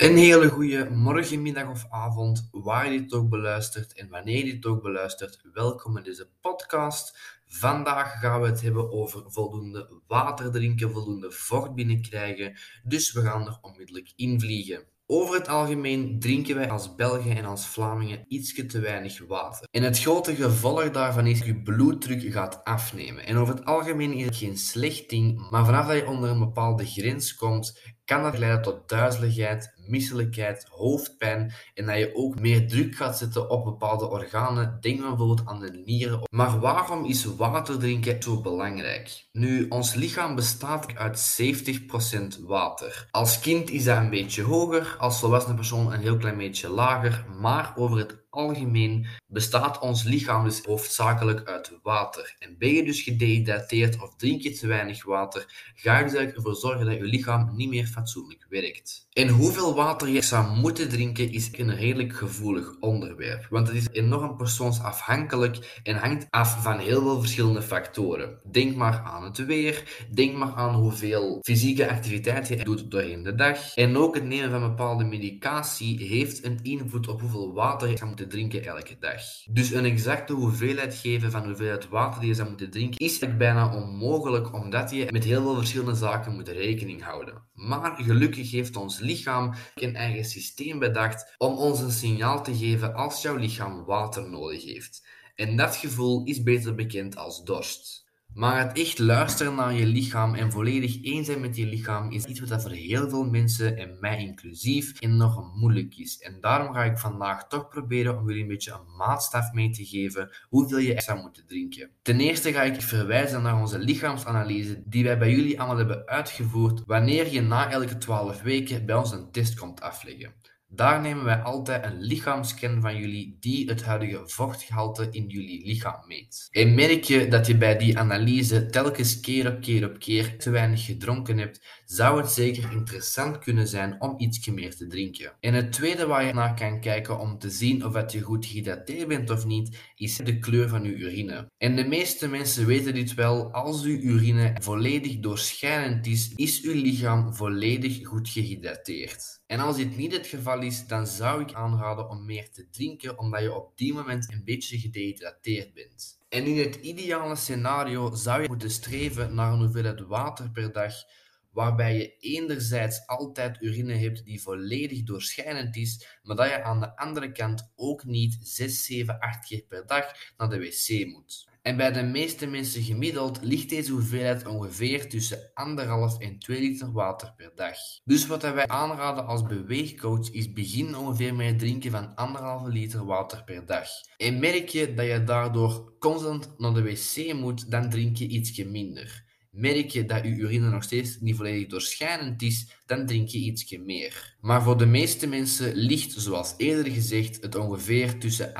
Een hele goede morgen, middag of avond, waar je dit ook beluistert en wanneer je dit ook beluistert. Welkom in deze podcast. Vandaag gaan we het hebben over voldoende water drinken, voldoende vocht binnenkrijgen. Dus we gaan er onmiddellijk invliegen. Over het algemeen drinken wij als Belgen en als Vlamingen iets te weinig water. En het grote gevolg daarvan is dat je bloeddruk gaat afnemen. En over het algemeen is het geen slecht ding, maar vanaf dat je onder een bepaalde grens komt, kan dat leiden tot duizeligheid, misselijkheid, hoofdpijn en dat je ook meer druk gaat zetten op bepaalde organen. Denk bijvoorbeeld aan de nieren. Maar waarom is water drinken zo belangrijk? Nu, ons lichaam bestaat uit 70% water. Als kind is dat een beetje hoger, als volwassen persoon een heel klein beetje lager, maar over het algemeen bestaat ons lichaam dus hoofdzakelijk uit water. En ben je dus gedehydrateerd of drink je te weinig water, ga je dus ervoor zorgen dat je lichaam niet meer fatsoenlijk werkt. En hoeveel water je zou moeten drinken is een redelijk gevoelig onderwerp, want het is enorm persoonsafhankelijk en hangt af van heel veel verschillende factoren. Denk maar aan het weer, denk maar aan hoeveel fysieke activiteit je doet doorheen de dag. En ook het nemen van bepaalde medicatie heeft een invloed op hoeveel water je zou moeten drinken elke dag. Dus een exacte hoeveelheid geven van hoeveelheid water die je zou moeten drinken is bijna onmogelijk omdat je met heel veel verschillende zaken moet rekening houden. Maar gelukkig heeft ons lichaam een eigen systeem bedacht om ons een signaal te geven als jouw lichaam water nodig heeft. En dat gevoel is beter bekend als dorst. Maar het echt luisteren naar je lichaam en volledig eens zijn met je lichaam is iets wat voor heel veel mensen, en mij inclusief, enorm moeilijk is. En daarom ga ik vandaag toch proberen om jullie een beetje een maatstaf mee te geven hoeveel je extra moet drinken. Ten eerste ga ik verwijzen naar onze lichaamsanalyse die wij bij jullie allemaal hebben uitgevoerd wanneer je na elke 12 weken bij ons een test komt afleggen. Daar nemen wij altijd een lichaamscan van jullie die het huidige vochtgehalte in jullie lichaam meet. En merk je dat je bij die analyse telkens keer op keer op keer te weinig gedronken hebt, zou het zeker interessant kunnen zijn om iets meer te drinken. En het tweede waar je naar kan kijken om te zien of je goed gehydrateerd bent of niet, is de kleur van je urine. En de meeste mensen weten dit wel, als uw urine volledig doorschijnend is, is uw lichaam volledig goed gehydrateerd. En als dit niet het geval dan zou ik aanraden om meer te drinken, omdat je op die moment een beetje gedehydrateerd bent. En in het ideale scenario zou je moeten streven naar een hoeveelheid water per dag, waarbij je enerzijds altijd urine hebt die volledig doorschijnend is, maar dat je aan de andere kant ook niet 6, 7, 8 keer per dag naar de wc moet. En bij de meeste mensen gemiddeld ligt deze hoeveelheid ongeveer tussen 1,5 en 2 liter water per dag. Dus wat wij aanraden als beweegcoach is begin ongeveer met het drinken van 1,5 liter water per dag. En merk je dat je daardoor constant naar de wc moet, dan drink je ietsje minder. Merk je dat je urine nog steeds niet volledig doorschijnend is, dan drink je ietsje meer. Maar voor de meeste mensen ligt, zoals eerder gezegd, het ongeveer tussen 1,5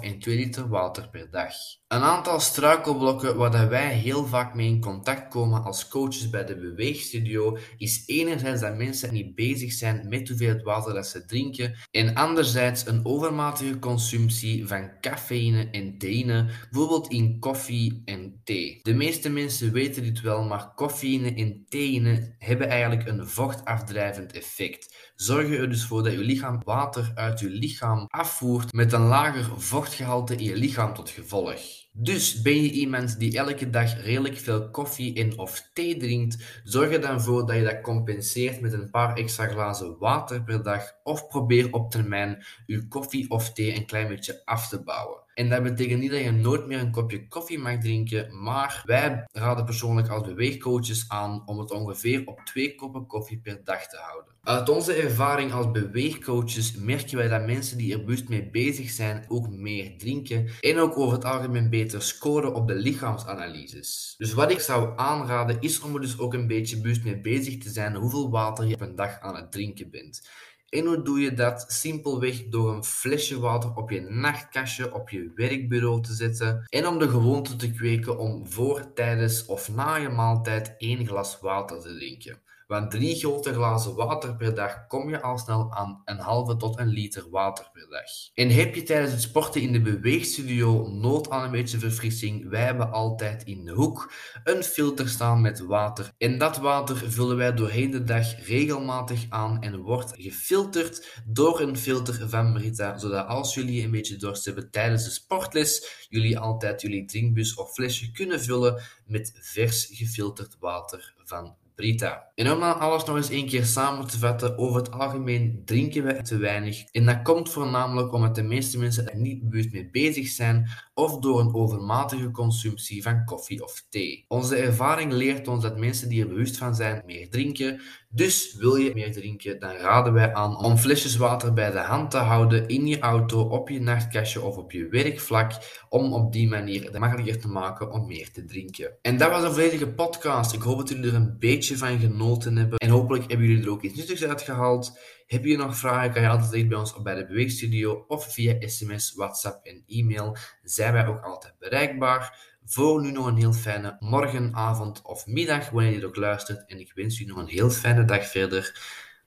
en 2 liter water per dag. Een aantal struikelblokken waar wij heel vaak mee in contact komen als coaches bij de beweegstudio, is enerzijds dat mensen niet bezig zijn met hoeveel water dat ze drinken, en anderzijds een overmatige consumptie van cafeïne en theïne, bijvoorbeeld in koffie en De meeste mensen weten dit wel, maar koffeïne en theïne hebben eigenlijk een vocht afdrijvend effect. Zorg er dus voor dat je lichaam water uit je lichaam afvoert met een lager vochtgehalte in je lichaam tot gevolg. Dus ben je iemand die elke dag redelijk veel koffie en of thee drinkt, zorg er dan voor dat je dat compenseert met een paar extra glazen water per dag of probeer op termijn je koffie of thee een klein beetje af te bouwen. En dat betekent niet dat je nooit meer een kopje koffie mag drinken, maar wij raden persoonlijk als beweegcoaches aan om het ongeveer op twee koppen koffie per dag te houden. Uit onze ervaring als beweegcoaches merken wij dat mensen die er bewust mee bezig zijn ook meer drinken en ook over het algemeen beter scoren op de lichaamsanalyses. Dus wat ik zou aanraden is om er dus ook een beetje bewust mee bezig te zijn hoeveel water je op een dag aan het drinken bent. En hoe doe je dat? Simpelweg door een flesje water op je nachtkastje op je werkbureau te zetten en om de gewoonte te kweken om voor, tijdens of na je maaltijd één glas water te drinken. Want drie grote glazen water per dag kom je al snel aan een halve tot een liter water per dag. En heb je tijdens het sporten in de beweegstudio nood aan een beetje verfrissing? Wij hebben altijd in de hoek een filter staan met water. En dat water vullen wij doorheen de dag regelmatig aan en wordt gefilterd door een filter van Brita, zodat als jullie een beetje dorst hebben tijdens de sportles, jullie altijd jullie drinkbus of flesje kunnen vullen met vers gefilterd water van Brita. En om dan alles nog eens een keer samen te vatten, over het algemeen drinken we te weinig. En dat komt voornamelijk omdat de meeste mensen er niet bewust mee bezig zijn of door een overmatige consumptie van koffie of thee. Onze ervaring leert ons dat mensen die er bewust van zijn meer drinken. Dus wil je meer drinken, dan raden wij aan om flesjes water bij de hand te houden in je auto, op je nachtkastje of op je werkvlak, om op die manier het makkelijker te maken om meer te drinken. En dat was een volledige podcast. Ik hoop dat jullie er een beetje van genoten hebben en hopelijk hebben jullie er ook iets nuttigs uitgehaald. Heb je nog vragen, kan je altijd terecht bij ons bij de Beweegstudio of via sms, WhatsApp en e-mail. Zijn wij ook altijd bereikbaar. Voor nu nog een heel fijne morgen, avond of middag, wanneer je ook luistert. En ik wens u nog een heel fijne dag verder.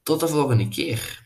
Tot de volgende keer.